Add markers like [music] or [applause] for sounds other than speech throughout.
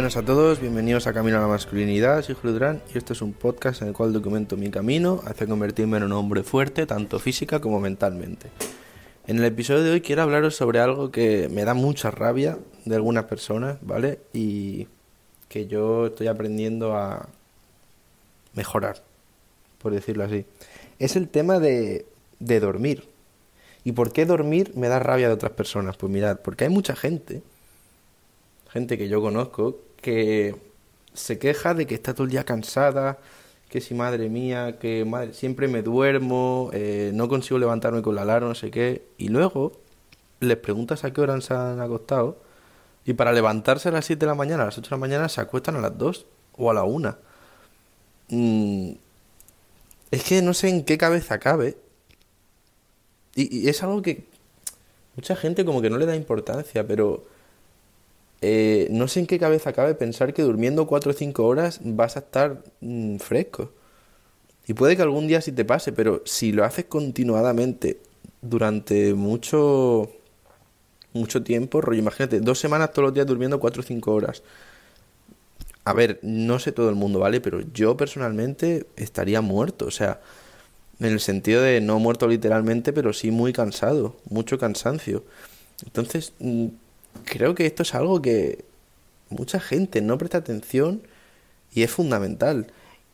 buenas a todos, bienvenidos a Camino a la Masculinidad, soy Julio Durán y este es un podcast en el cual documento mi camino hacia convertirme en un hombre fuerte, tanto física como mentalmente. En el episodio de hoy quiero hablaros sobre algo que me da mucha rabia de algunas personas, ¿vale? Y que yo estoy aprendiendo a mejorar, por decirlo así. Es el tema de, de dormir. ¿Y por qué dormir me da rabia de otras personas? Pues mirad, porque hay mucha gente gente que yo conozco, que se queja de que está todo el día cansada, que si madre mía, que madre, siempre me duermo, eh, no consigo levantarme con la alarma, no sé qué, y luego les preguntas a qué hora se han acostado, y para levantarse a las 7 de la mañana, a las 8 de la mañana, se acuestan a las 2 o a la 1. Mm, es que no sé en qué cabeza cabe. Y, y es algo que mucha gente como que no le da importancia, pero eh, no sé en qué cabeza cabe pensar que durmiendo 4 o 5 horas vas a estar mm, fresco. Y puede que algún día sí te pase, pero si lo haces continuadamente durante mucho mucho tiempo, rollo, imagínate, dos semanas todos los días durmiendo 4 o 5 horas. A ver, no sé todo el mundo, ¿vale? Pero yo personalmente estaría muerto, o sea, en el sentido de no muerto literalmente, pero sí muy cansado, mucho cansancio. Entonces, mm, creo que esto es algo que mucha gente no presta atención y es fundamental.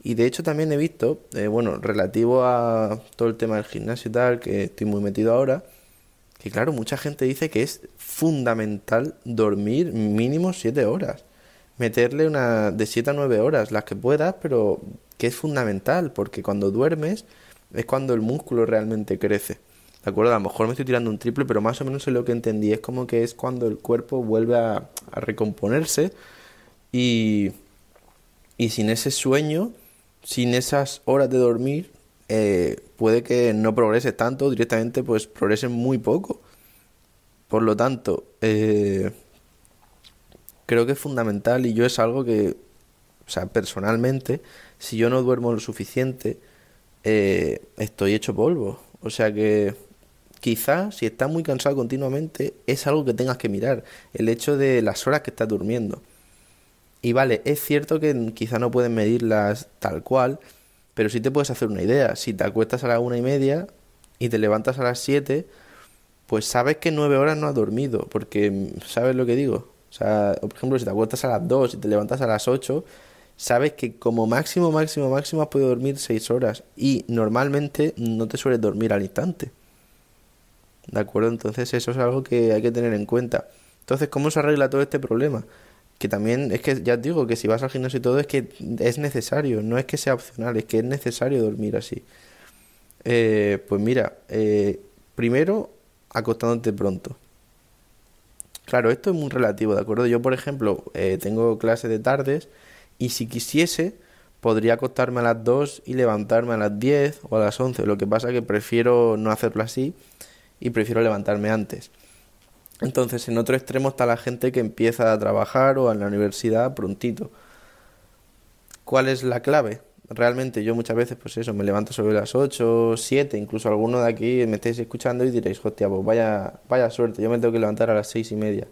Y de hecho también he visto, eh, bueno, relativo a todo el tema del gimnasio y tal, que estoy muy metido ahora, que claro, mucha gente dice que es fundamental dormir mínimo 7 horas. Meterle una de 7 a 9 horas, las que puedas, pero que es fundamental, porque cuando duermes es cuando el músculo realmente crece. ¿De acuerdo? A lo mejor me estoy tirando un triple, pero más o menos es lo que entendí. Es como que es cuando el cuerpo vuelve a, recomponerse y, y sin ese sueño, sin esas horas de dormir, eh, puede que no progrese tanto, directamente pues progrese muy poco. Por lo tanto, eh, creo que es fundamental y yo es algo que, o sea, personalmente, si yo no duermo lo suficiente, eh, estoy hecho polvo. O sea que quizás si estás muy cansado continuamente es algo que tengas que mirar, el hecho de las horas que estás durmiendo. Y vale, es cierto que quizá no puedes medirlas tal cual, pero sí te puedes hacer una idea. Si te acuestas a las una y media y te levantas a las siete, pues sabes que nueve horas no has dormido, porque sabes lo que digo. O sea, por ejemplo, si te acuestas a las dos y te levantas a las ocho, sabes que como máximo, máximo, máximo has podido dormir seis horas y normalmente no te sueles dormir al instante. ¿De acuerdo? Entonces eso es algo que hay que tener en cuenta. Entonces, ¿cómo se arregla todo este problema? Que también es que ya digo que si vas al gimnasio y todo es que es necesario, no es que sea opcional, es que es necesario dormir así. Eh, pues mira, eh, primero acostándote pronto. Claro, esto es muy relativo, ¿de acuerdo? Yo, por ejemplo, eh, tengo clase de tardes y si quisiese, podría acostarme a las 2 y levantarme a las 10 o a las 11. Lo que pasa que prefiero no hacerlo así y prefiero levantarme antes. Entonces, en otro extremo está la gente que empieza a trabajar o en la universidad prontito. ¿Cuál es la clave? Realmente yo muchas veces, pues eso, me levanto sobre las 8, 7, incluso alguno de aquí me estáis escuchando y diréis, hostia, pues vaya, vaya suerte, yo me tengo que levantar a las 6 y media.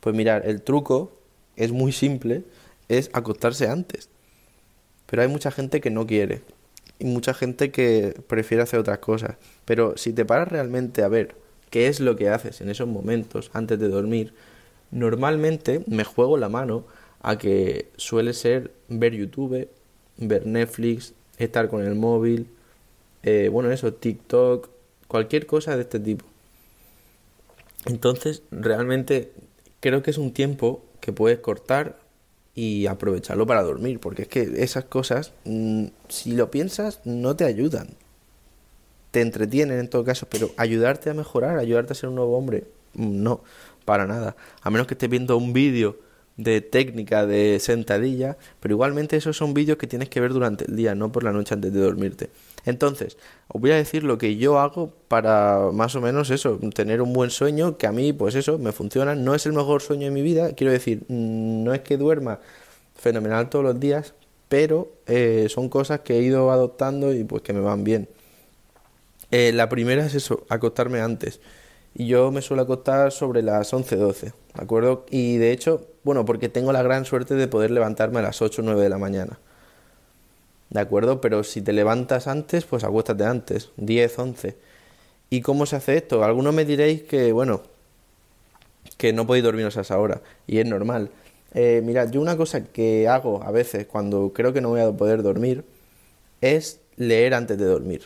Pues mirar, el truco es muy simple, es acostarse antes. Pero hay mucha gente que no quiere y mucha gente que prefiere hacer otras cosas. Pero si te paras realmente a ver qué es lo que haces en esos momentos antes de dormir, normalmente me juego la mano a que suele ser ver YouTube, ver Netflix, estar con el móvil, eh, bueno, eso, TikTok, cualquier cosa de este tipo. Entonces, realmente creo que es un tiempo que puedes cortar y aprovecharlo para dormir, porque es que esas cosas, mm, si lo piensas, no te ayudan. Te entretienen en todo caso, pero ayudarte a mejorar, ayudarte a ser un nuevo hombre, mm, no, para nada. A menos que estés viendo un vídeo de técnica de sentadilla, pero igualmente esos son vídeos que tienes que ver durante el día, no por la noche antes de dormirte. Entonces, os voy a decir lo que yo hago para más o menos eso, tener un buen sueño, que a mí, pues eso, me funciona. No es el mejor sueño de mi vida, quiero decir, mm, no es que duerma fenomenal todos los días, pero eh, son cosas que he ido adoptando y pues que me van bien. Eh, la primera es eso, acostarme antes. Y yo me suelo acostar sobre las 11-12, ¿de acuerdo? Y de hecho, Bueno, porque tengo la gran suerte de poder levantarme a las 8 o 9 de la mañana. ¿De acuerdo? Pero si te levantas antes, pues acuéstate antes, 10, 11. ¿Y cómo se hace esto? Algunos me diréis que, bueno, que no podéis dormiros a esa hora, y es normal. Eh, mirad, yo una cosa que hago a veces cuando creo que no voy a poder dormir es leer antes de dormir.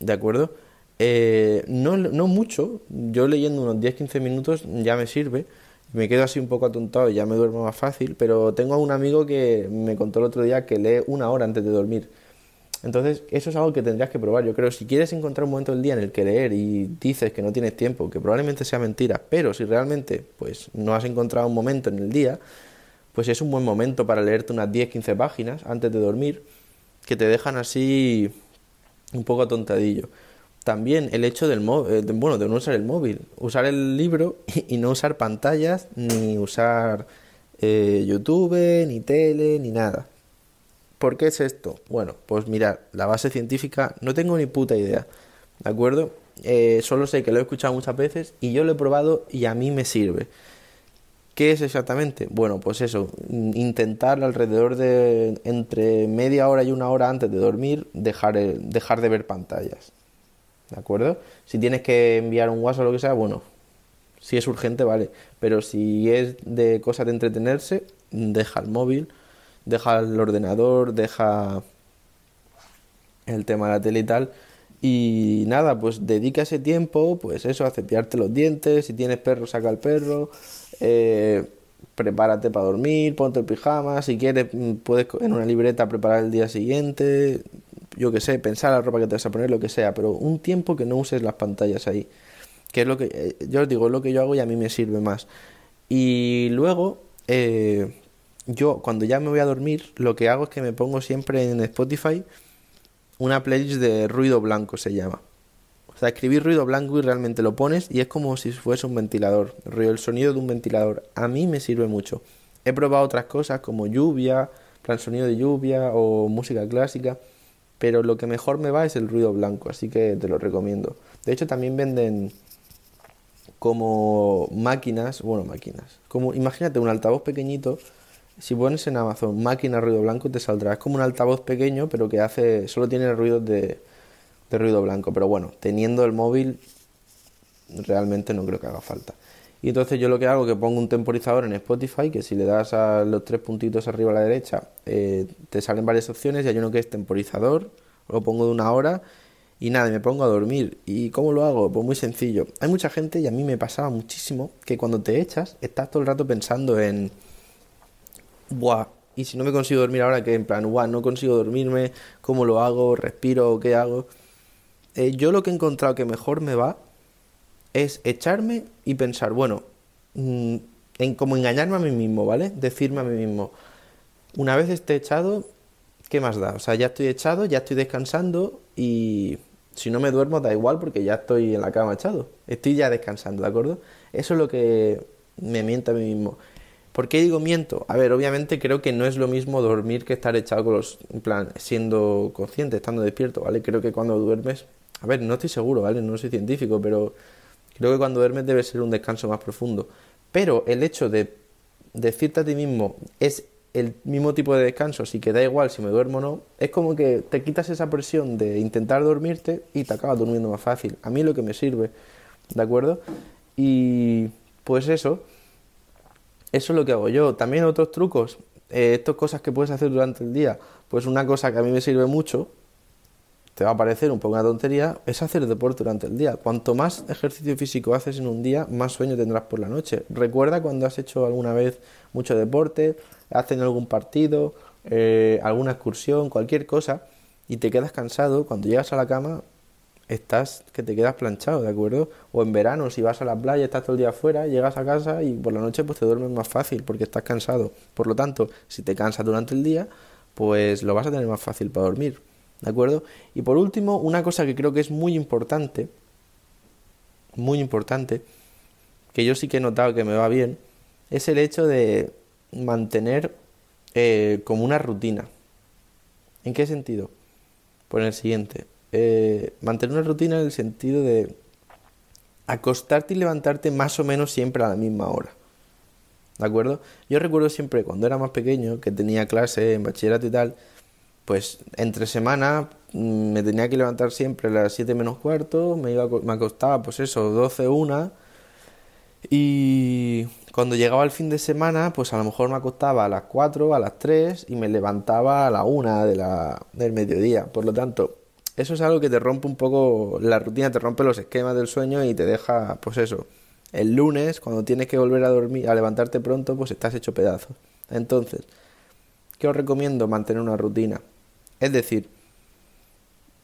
¿De acuerdo? Eh, no, no mucho, yo leyendo unos 10-15 minutos ya me sirve. Me quedo así un poco atontado y ya me duermo más fácil, pero tengo a un amigo que me contó el otro día que lee una hora antes de dormir. Entonces, eso es algo que tendrías que probar. Yo creo, si quieres encontrar un momento del día en el que leer y dices que no tienes tiempo, que probablemente sea mentira, pero si realmente pues no has encontrado un momento en el día, pues es un buen momento para leerte unas 10-15 páginas antes de dormir, que te dejan así un poco atontadillo. También el hecho del eh, bueno, de no usar el móvil, usar el libro [laughs] y, no usar pantallas, ni usar eh, YouTube, ni tele, ni nada. ¿Por qué es esto? Bueno, pues mirad, la base científica no tengo ni puta idea, ¿de acuerdo? Eh, solo sé que lo he escuchado muchas veces y yo lo he probado y a mí me sirve. ¿Qué es exactamente? Bueno, pues eso, intentar alrededor de entre media hora y una hora antes de dormir dejar, dejar de ver pantallas. ¿De acuerdo? Si tienes que enviar un WhatsApp o lo que sea, bueno, si es urgente, vale. Pero si es de cosas de entretenerse, deja el móvil, deja el ordenador, deja el tema de la tele y tal. Y nada, pues dedica ese tiempo, pues eso, a cepillarte los dientes, si tienes perro, saca el perro, eh, prepárate para dormir, ponte el pijama, si quieres mm, puedes en una libreta preparar el día siguiente, yo que sé, pensar la ropa que te vas a poner, lo que sea, pero un tiempo que no uses las pantallas ahí, que es lo que, eh, yo os digo, es lo que yo hago y a mí me sirve más. Y luego, eh, yo cuando ya me voy a dormir, lo que hago es que me pongo siempre en Spotify una playlist de ruido blanco, se llama. O sea, escribir ruido blanco y realmente lo pones y es como si fuese un ventilador, el sonido de un ventilador. A mí me sirve mucho. He probado otras cosas como lluvia, plan sonido de lluvia o música clásica, pero lo que mejor me va es el ruido blanco, así que te lo recomiendo. De hecho, también venden como máquinas, bueno, máquinas, como imagínate un altavoz pequeñito, si pones en Amazon máquina ruido blanco te saldrá, es como un altavoz pequeño, pero que hace solo tiene ruidos de de ruido blanco. Pero bueno, teniendo el móvil, realmente no creo que haga falta. Y entonces yo lo que hago es que pongo un temporizador en Spotify, que si le das a los tres puntitos arriba a la derecha, eh, te salen varias opciones y hay uno que es temporizador, lo pongo de una hora y nada, me pongo a dormir. ¿Y cómo lo hago? Pues muy sencillo. Hay mucha gente, y a mí me pasaba muchísimo, que cuando te echas, estás todo el rato pensando en... Buah, y si no me consigo dormir ahora, que en plan, buah, no consigo dormirme, ¿cómo lo hago? ¿Respiro? ¿Qué hago? Eh, yo lo que he encontrado que mejor me va es echarme y pensar, bueno, mm, en como engañarme a mí mismo, ¿vale? Decirme a mí mismo, una vez esté echado, ¿qué más da? O sea, ya estoy echado, ya estoy descansando y si no me duermo da igual porque ya estoy en la cama echado. Estoy ya descansando, ¿de acuerdo? Eso es lo que me miento a mí mismo. ¿Por qué digo miento? A ver, obviamente creo que no es lo mismo dormir que estar echado con los, en plan, siendo consciente, estando despierto, ¿vale? Creo que cuando duermes a ver, no estoy seguro, ¿vale? No soy científico, pero creo que cuando duermes debe ser un descanso más profundo. Pero el hecho de decirte a ti mismo es el mismo tipo de descanso, así que da igual si me duermo o no, es como que te quitas esa presión de intentar dormirte y te acabas durmiendo más fácil. A mí lo que me sirve, ¿de acuerdo? Y pues eso, eso es lo que hago yo. También otros trucos, eh, estas cosas que puedes hacer durante el día, pues una cosa que a mí me sirve mucho te va a parecer un poco una tontería, es hacer deporte durante el día. Cuanto más ejercicio físico haces en un día, más sueño tendrás por la noche. Recuerda cuando has hecho alguna vez mucho deporte, has tenido algún partido, eh, alguna excursión, cualquier cosa, y te quedas cansado, cuando llegas a la cama, estás que te quedas planchado, ¿de acuerdo? O en verano, si vas a la playa, estás todo el día afuera, llegas a casa y por la noche pues te duermes más fácil porque estás cansado. Por lo tanto, si te cansas durante el día, pues lo vas a tener más fácil para dormir. ¿De acuerdo? Y por último, una cosa que creo que es muy importante, muy importante, que yo sí que he notado que me va bien, es el hecho de mantener eh, como una rutina. ¿En qué sentido? Pues en el siguiente. Eh, mantener una rutina en el sentido de acostarte y levantarte más o menos siempre a la misma hora. ¿De acuerdo? Yo recuerdo siempre cuando era más pequeño, que tenía clase en bachillerato y tal, pues entre semana mm, me tenía que levantar siempre a las 7 menos cuarto, me, iba, me acostaba pues eso, 12, una y cuando llegaba el fin de semana, pues a lo mejor me acostaba a las 4, a las 3 y me levantaba a la 1 de la, del mediodía. Por lo tanto, eso es algo que te rompe un poco la rutina, te rompe los esquemas del sueño y te deja, pues eso, el lunes, cuando tienes que volver a dormir, a levantarte pronto, pues estás hecho pedazos. Entonces, ¿qué os recomiendo? Mantener una rutina. Es decir,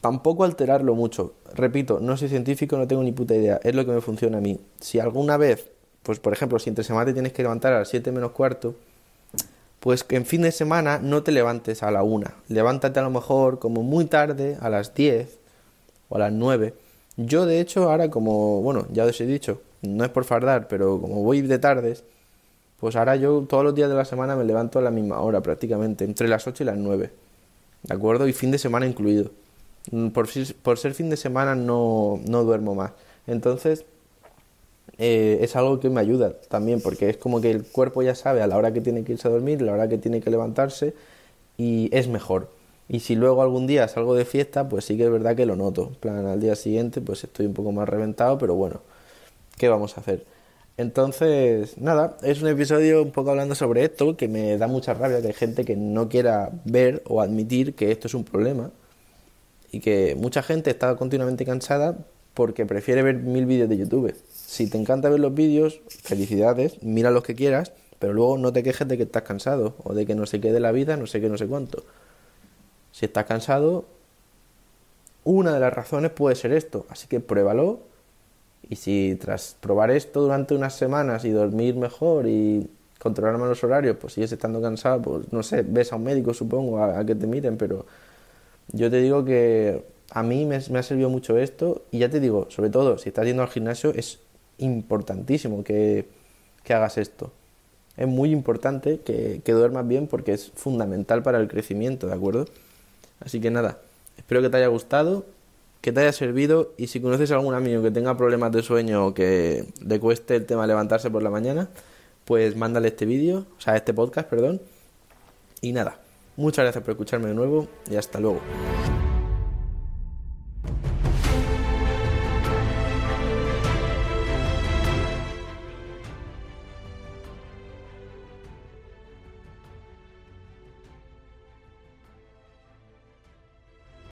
tampoco alterarlo mucho. Repito, no soy científico, no tengo ni puta idea. Es lo que me funciona a mí. Si alguna vez, pues por ejemplo, si entre semana te tienes que levantar a las 7 menos cuarto, pues que en fin de semana no te levantes a la 1. Levántate a lo mejor como muy tarde, a las 10 o a las 9. Yo de hecho ahora como, bueno, ya os he dicho, no es por fardar, pero como voy de tardes, pues ahora yo todos los días de la semana me levanto a la misma hora prácticamente, entre las 8 y las 9. ¿De acuerdo? Y fin de semana incluido. Mm, por, por ser fin de semana no, no duermo más. Entonces, eh, es algo que me ayuda también, porque es como que el cuerpo ya sabe a la hora que tiene que irse a dormir, a la hora que tiene que levantarse, y es mejor. Y si luego algún día salgo de fiesta, pues sí que es verdad que lo noto. Plan, al día siguiente, pues estoy un poco más reventado, pero bueno, ¿qué vamos a hacer? Entonces, nada, es un episodio un poco hablando sobre esto, que me da mucha rabia que hay gente que no quiera ver o admitir que esto es un problema y que mucha gente está continuamente cansada porque prefiere ver mil vídeos de YouTube. Si te encanta ver los vídeos, felicidades, mira los que quieras, pero luego no te quejes de que estás cansado o de que no se quede la vida, no sé qué, no sé cuánto. Si estás cansado, una de las razones puede ser esto, así que pruébalo y si tras probar esto durante unas semanas y dormir mejor y controlar más los horarios, pues sigues estando cansado, pues no sé, ves a un médico supongo a, que te miren, pero yo te digo que a mí me, ha servido mucho esto y ya te digo, sobre todo si estás yendo al gimnasio es importantísimo que, que hagas esto. Es muy importante que, que duermas bien porque es fundamental para el crecimiento, ¿de acuerdo? Así que nada, espero que te haya gustado, que te haya servido y si conoces a algún amigo que tenga problemas de sueño o que le cueste el tema levantarse por la mañana, pues mándale este vídeo, o sea, este podcast, perdón. Y nada, muchas gracias por escucharme de nuevo y hasta luego.